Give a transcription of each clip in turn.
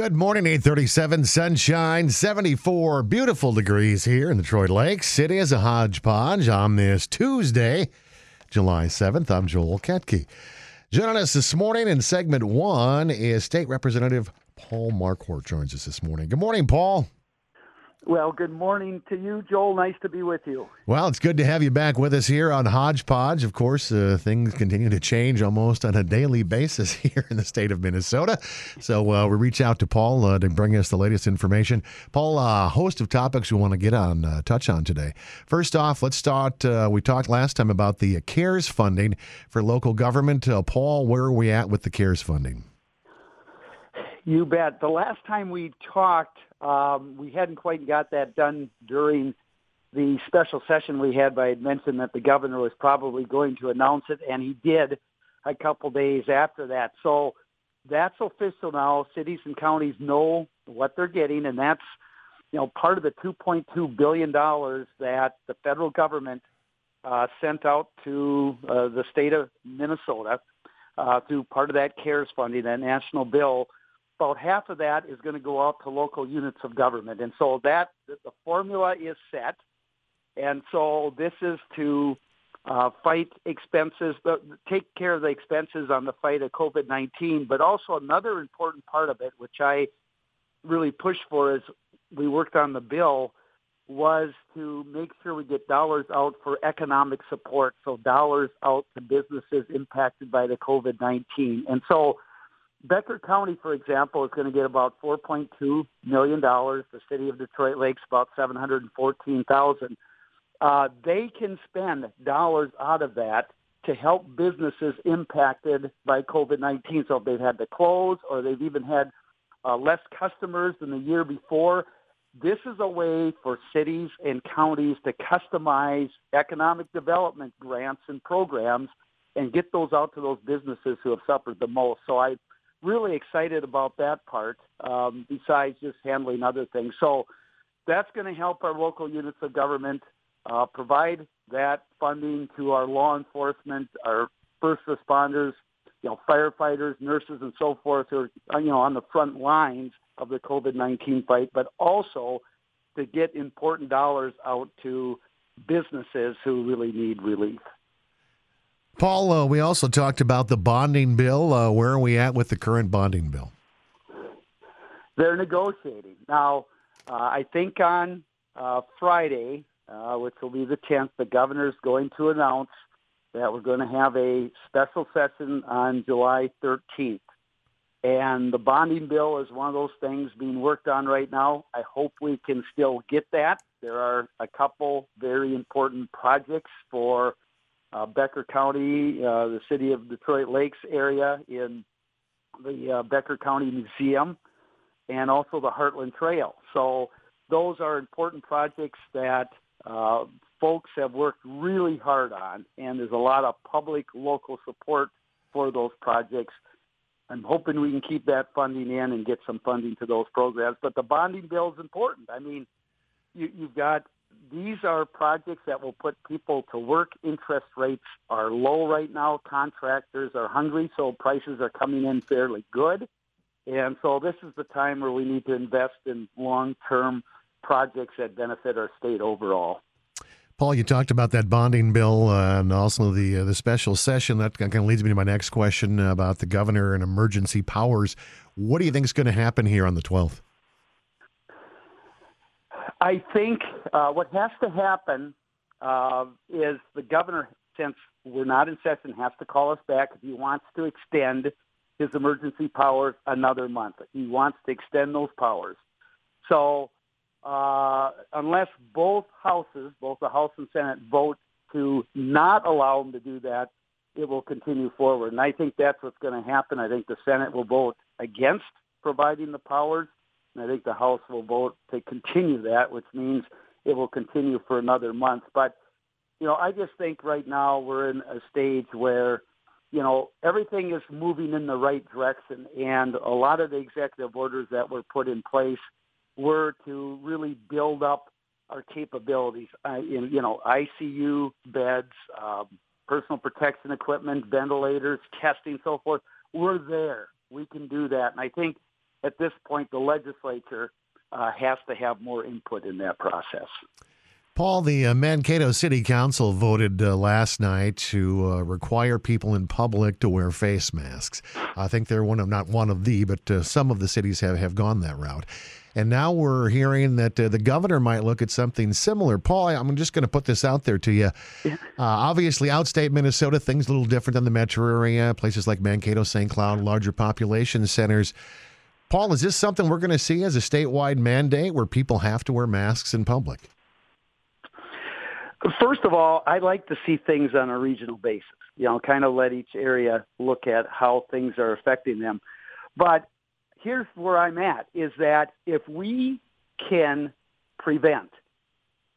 Good morning, 837, sunshine, 74 beautiful degrees here in the Detroit Lakes. It is a hodgepodge on this Tuesday, July 7th. I'm Joel Ketke. Joining us this morning in segment one is State Representative Paul Marquart joins us this morning. Good morning, Paul. Well, good morning to you, Joel. Nice to be with you. Well, it's good to have you back with us here on Hodgepodge. Of course, uh, things continue to change almost on a daily basis here in the state of Minnesota. So uh, we reach out to Paul uh, to bring us the latest information. Paul, a host of topics we want to get on, uh, touch on today. First off, let's start. Uh, we talked last time about the CARES funding for local government. Uh, Paul, where are we at with the CARES funding? You bet. The last time we talked, um, we hadn't quite got that done during the special session we had, but I had mentioned that the governor was probably going to announce it, and he did a couple days after that. So that's official now. Cities and counties know what they're getting, and that's you know part of the 2.2 billion dollars that the federal government uh, sent out to uh, the state of Minnesota uh, through part of that CARES funding, that national bill about half of that is going to go out to local units of government. And so that the formula is set. And so this is to uh, fight expenses, take care of the expenses on the fight of COVID-19. But also another important part of it, which I really pushed for as we worked on the bill, was to make sure we get dollars out for economic support. So dollars out to businesses impacted by the COVID-19. And so Becker County, for example, is going to get about $4.2 million. The city of Detroit Lakes about 714000 uh, They can spend dollars out of that to help businesses impacted by COVID-19. So if they've had to close or they've even had uh, less customers than the year before, this is a way for cities and counties to customize economic development grants and programs and get those out to those businesses who have suffered the most. So I really excited about that part, um, besides just handling other things. So that's going to help our local units of government uh, provide that funding to our law enforcement, our first responders, you know, firefighters, nurses, and so forth who are, you know, on the front lines of the COVID-19 fight, but also to get important dollars out to businesses who really need relief. Paul, uh, we also talked about the bonding bill. Uh, where are we at with the current bonding bill? They're negotiating. Now, uh, I think on uh, Friday, uh, which will be the 10th, the governor is going to announce that we're going to have a special session on July 13th. And the bonding bill is one of those things being worked on right now. I hope we can still get that. There are a couple very important projects for uh, Becker County, uh, the city of Detroit Lakes area in the uh, Becker County Museum, and also the Heartland Trail. So those are important projects that uh, folks have worked really hard on, and there's a lot of public local support for those projects. I'm hoping we can keep that funding in and get some funding to those programs. But the bonding bill is important. I mean, you, you've got these are projects that will put people to work. Interest rates are low right now. Contractors are hungry, so prices are coming in fairly good. And so this is the time where we need to invest in long-term projects that benefit our state overall. Paul, you talked about that bonding bill uh, and also the uh, the special session. That kind of leads me to my next question about the governor and emergency powers. What do you think is going to happen here on the 12th? I think uh, what has to happen uh, is the governor, since we're not in session, has to call us back if he wants to extend his emergency powers another month. He wants to extend those powers. So uh, unless both houses, both the House and Senate, vote to not allow him to do that, it will continue forward. And I think that's what's going to happen. I think the Senate will vote against providing the powers and I think the House will vote to continue that, which means it will continue for another month. But, you know, I just think right now we're in a stage where, you know, everything is moving in the right direction. And a lot of the executive orders that were put in place were to really build up our capabilities uh, in, you know, ICU beds, um, personal protection equipment, ventilators, testing, so forth. We're there. We can do that. And I think at this point, the legislature uh, has to have more input in that process. Paul, the uh, Mankato City Council voted uh, last night to uh, require people in public to wear face masks. I think they're one of, not one of the, but uh, some of the cities have, have gone that route. And now we're hearing that uh, the governor might look at something similar. Paul, I'm just going to put this out there to you. Uh, obviously, outstate Minnesota, things a little different than the metro area, places like Mankato, St. Cloud, larger population centers. Paul, is this something we're going to see as a statewide mandate where people have to wear masks in public? First of all, I like to see things on a regional basis. You know, kind of let each area look at how things are affecting them. But here's where I'm at is that if we can prevent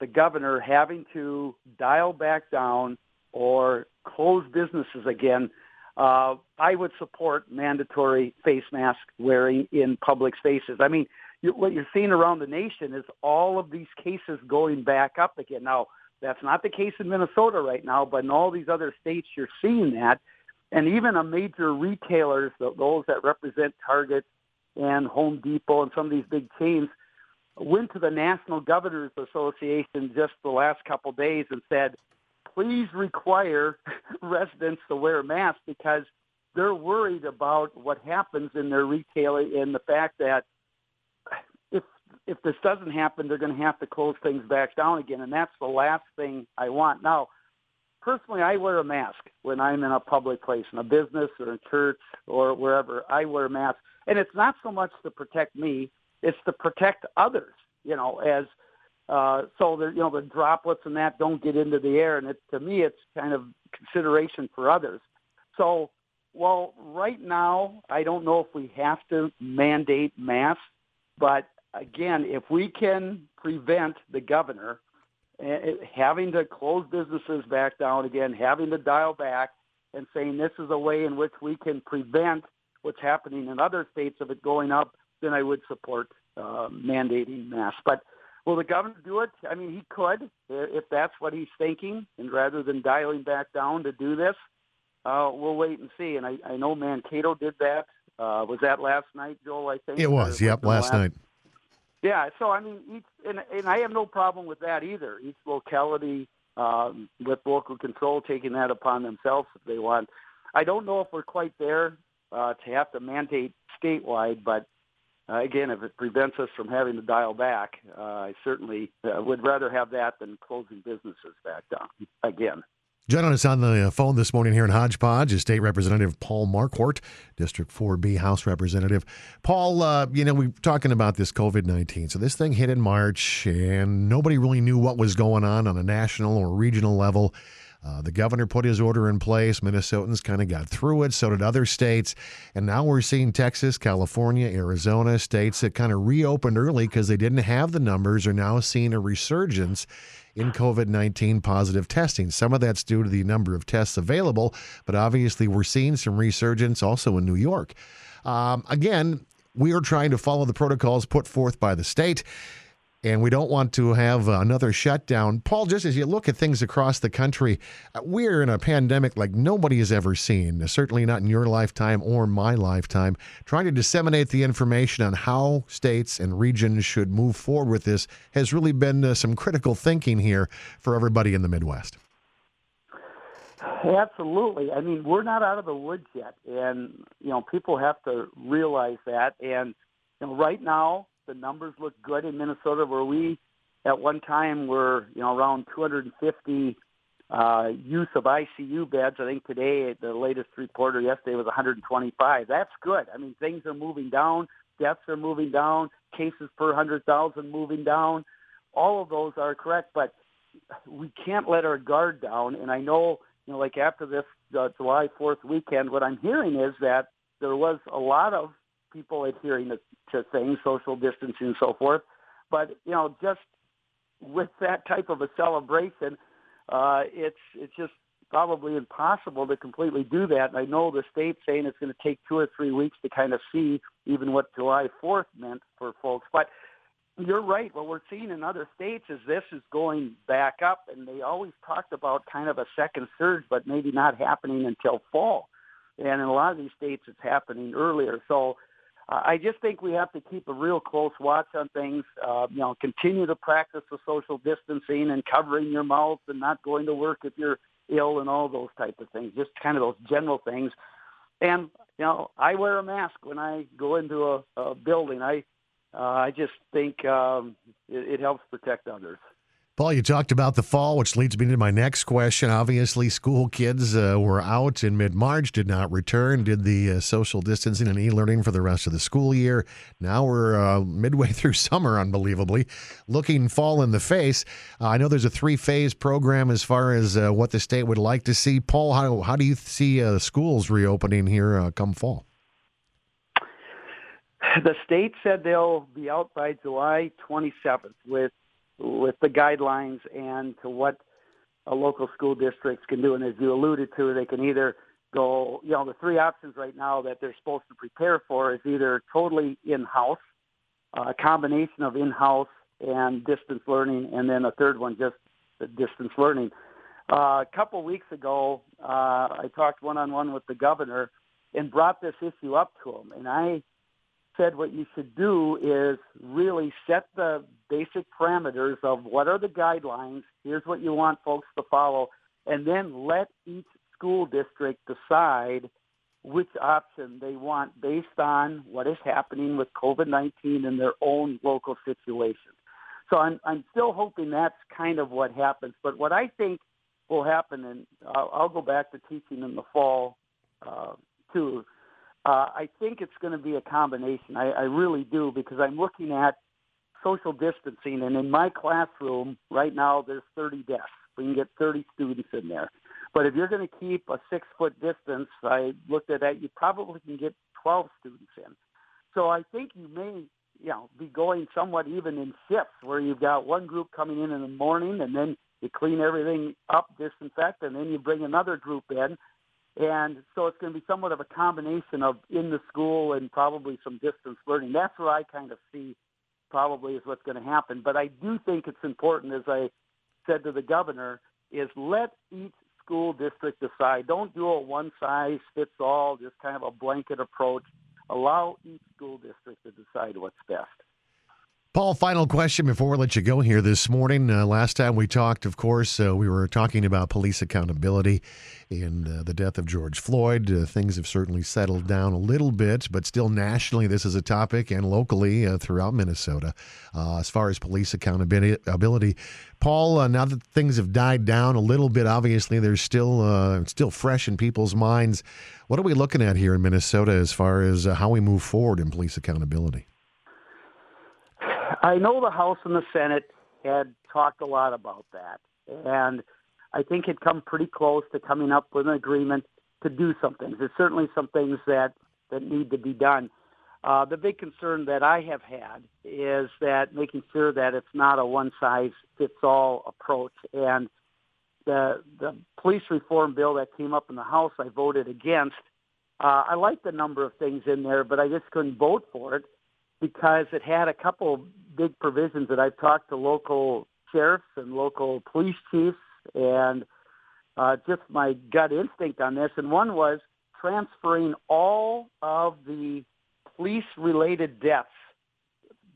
the governor having to dial back down or close businesses again, uh, I would support mandatory face mask wearing in public spaces. I mean, you, what you're seeing around the nation is all of these cases going back up again. Now, that's not the case in Minnesota right now, but in all these other states, you're seeing that. And even a major retailers, those that represent Target and Home Depot and some of these big chains, went to the National Governors Association just the last couple of days and said, please require residents to wear masks because they're worried about what happens in their retail and the fact that if if this doesn't happen, they're going to have to close things back down again, and that's the last thing I want. Now, personally, I wear a mask when I'm in a public place, in a business or in church or wherever. I wear a mask, and it's not so much to protect me; it's to protect others. You know, as uh, so the you know the droplets and that don't get into the air, and it, to me, it's kind of consideration for others. So, well, right now, I don't know if we have to mandate masks, but again, if we can prevent the governor eh, having to close businesses back down again, having to dial back, and saying this is a way in which we can prevent what's happening in other states of it going up, then I would support uh, mandating masks. But will the governor do it? I mean, he could if that's what he's thinking, and rather than dialing back down to do this, uh, we'll wait and see. And I, I know Mankato did that. Uh, was that last night, Joel? I think it was. Yep, last, last night. Yeah, so I mean, each and, and I have no problem with that either. Each locality um, with local control taking that upon themselves if they want. I don't know if we're quite there uh, to have to mandate statewide, but uh, again, if it prevents us from having to dial back, uh, I certainly uh, would rather have that than closing businesses back down again. Joining us on the phone this morning here in Hodgepodge is State Representative Paul Marquart, District 4B House Representative. Paul, uh, you know, we're talking about this COVID 19. So this thing hit in March, and nobody really knew what was going on on a national or regional level. Uh, the governor put his order in place. Minnesotans kind of got through it. So did other states. And now we're seeing Texas, California, Arizona, states that kind of reopened early because they didn't have the numbers are now seeing a resurgence in COVID 19 positive testing. Some of that's due to the number of tests available, but obviously we're seeing some resurgence also in New York. Um, again, we are trying to follow the protocols put forth by the state and we don't want to have another shutdown. Paul, just as you look at things across the country, uh, we're in a pandemic like nobody has ever seen, certainly not in your lifetime or my lifetime. Trying to disseminate the information on how states and regions should move forward with this has really been uh, some critical thinking here for everybody in the Midwest. Absolutely. I mean, we're not out of the woods yet, and you know, people have to realize that. And you know, right now, the numbers look good in Minnesota, where we at one time were you know around 250 uh, use of ICU beds. I think today the latest report or yesterday was 125. That's good. I mean things are moving down, deaths are moving down, cases per 100,000 moving down. All of those are correct, but we can't let our guard down. And I know you know like after this uh, July 4th weekend, what I'm hearing is that there was a lot of people adhering to, to things, social distancing and so forth. But you know, just with that type of a celebration, uh, it's it's just probably impossible to completely do that. And I know the state's saying it's going to take two or three weeks to kind of see even what July 4th meant for folks. But you're right. What we're seeing in other states is this is going back up, and they always talked about kind of a second surge, but maybe not happening until fall. And in a lot of these states, it's happening earlier. So I just think we have to keep a real close watch on things. Uh, you know, continue to practice the social distancing and covering your mouth and not going to work if you're ill and all those type of things. Just kind of those general things. And you know, I wear a mask when I go into a, a building. I uh, I just think um, it, it helps protect others. Paul, you talked about the fall, which leads me to my next question. Obviously, school kids uh, were out in mid March, did not return, did the uh, social distancing and e learning for the rest of the school year. Now we're uh, midway through summer, unbelievably, looking fall in the face. Uh, I know there's a three phase program as far as uh, what the state would like to see. Paul, how, how do you see uh, schools reopening here come fall? The state said they'll be out by July 27th with with the guidelines and to what a local school districts can do. And as you alluded to, they can either go, you know, the three options right now that they're supposed to prepare for is either totally in-house, a combination of in-house and distance learning, and then a third one just distance learning. Uh, a couple weeks ago, uh, I talked one-on-one with the governor and brought this issue up to him, and I said what you should do is really set the basic parameters of what are the guidelines, here's what you want folks to follow, and then let each school district decide which option they want based on what is happening with COVID-19 in their own local situation. So I'm, I'm still hoping that's kind of what happens. But what I think will happen, and I'll, I'll go back to teaching in the fall uh, too, uh, I think it's going to be a combination. I, I really do because I'm looking at social distancing, and in my classroom right now, there's 30 desks. We can get 30 students in there. But if you're going to keep a six foot distance, I looked at that, you probably can get 12 students in. So I think you may, you know, be going somewhat even in shifts where you've got one group coming in in the morning and then you clean everything up, disinfect, and then you bring another group in and so it's going to be somewhat of a combination of in the school and probably some distance learning. That's what I kind of see probably is what's going to happen. But I do think it's important, as I said to the governor, is let each school district decide. Don't do a one size fits all, just kind of a blanket approach. Allow each school district to decide what's best. Paul, final question before we let you go here this morning. Uh, last time we talked, of course, uh, we were talking about police accountability in uh, the death of George Floyd. Uh, things have certainly settled down a little bit, but still nationally, this is a topic, and locally uh, throughout Minnesota, uh, as far as police accountability. Paul, now that things have died down a little bit, obviously, there's still still fresh in people's minds. What are we looking at here in Minnesota as far as how we move forward in police accountability? I know the House and the Senate had talked a lot about that, and I think had come pretty close to coming up with an agreement to do some things. There's certainly some things that that need to be done. Uh, the big concern that I have had is that making sure that it's not a one size fits all approach. And the the police reform bill that came up in the House, I voted against. Uh, I like the number of things in there, but I just couldn't vote for it because it had a couple big provisions that I've talked to local sheriffs and local police chiefs and uh, just my gut instinct on this. And one was transferring all of the police related deaths,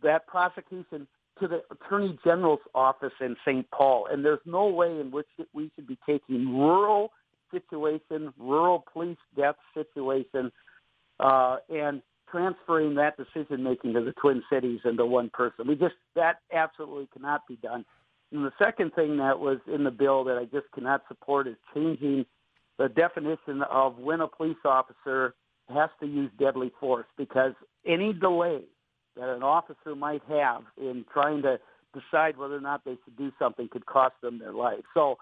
that prosecution to the Attorney General's office in St. Paul. And there's no way in which we should be taking rural situation, rural police death situation, uh, and transferring that decision making to the Twin Cities into one person. We just that absolutely cannot be done. And the second thing that was in the bill that I just cannot support is changing the definition of when a police officer has to use deadly force because any delay that an officer might have in trying to decide whether or not they should do something could cost them their life. So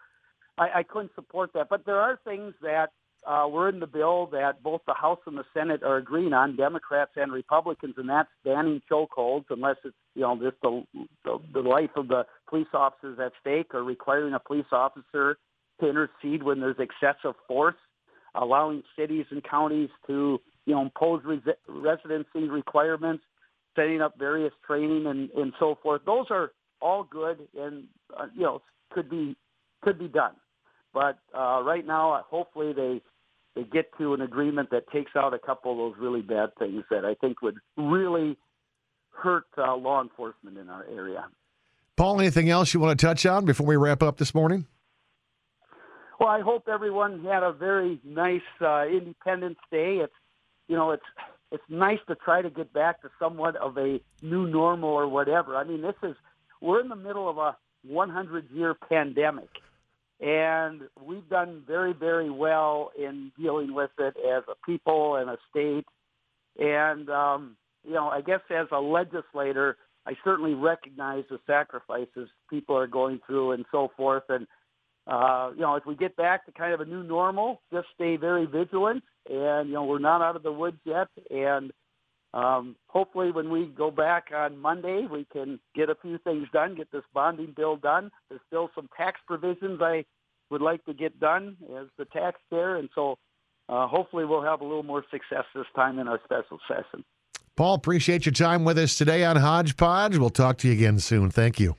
I, I couldn't support that. But there are things that uh, we're in the bill that both the House and the Senate are agreeing on, Democrats and Republicans, and that's banning chokeholds unless it's you know just the, the the life of the police officers at stake, or requiring a police officer to intercede when there's excessive force, allowing cities and counties to you know impose res- residency requirements, setting up various training and and so forth. Those are all good and uh, you know could be could be done. But uh, right now, hopefully they they get to an agreement that takes out a couple of those really bad things that I think would really hurt uh, law enforcement in our area. Paul, anything else you want to touch on before we wrap up this morning? Well, I hope everyone had a very nice uh, Independence Day. It's you know it's it's nice to try to get back to somewhat of a new normal or whatever. I mean, this is we're in the middle of a 100 year pandemic, and we've done very very well in dealing with it as a people and a state. And um, you know, I guess as a legislator, I certainly recognize the sacrifices people are going through and so forth. And, uh, you know, if we get back to kind of a new normal, just stay very vigilant. And, you know, we're not out of the woods yet. And um, hopefully when we go back on Monday, we can get a few things done, get this bonding bill done. There's still some tax provisions I would like to get done as the taxpayer. And so uh, hopefully we'll have a little more success this time in our special session. Paul, appreciate your time with us today on Hodgepodge. We'll talk to you again soon. Thank you.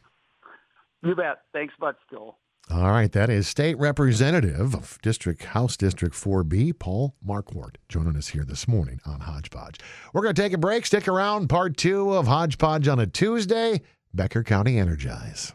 You bet. Thanks much, Joel. All right, that is State Representative of District House District 4B, Paul Marquart, joining us here this morning on Hodgepodge. We're going to take a break. Stick around. Part two of Hodgepodge on a Tuesday. Becker County Energize.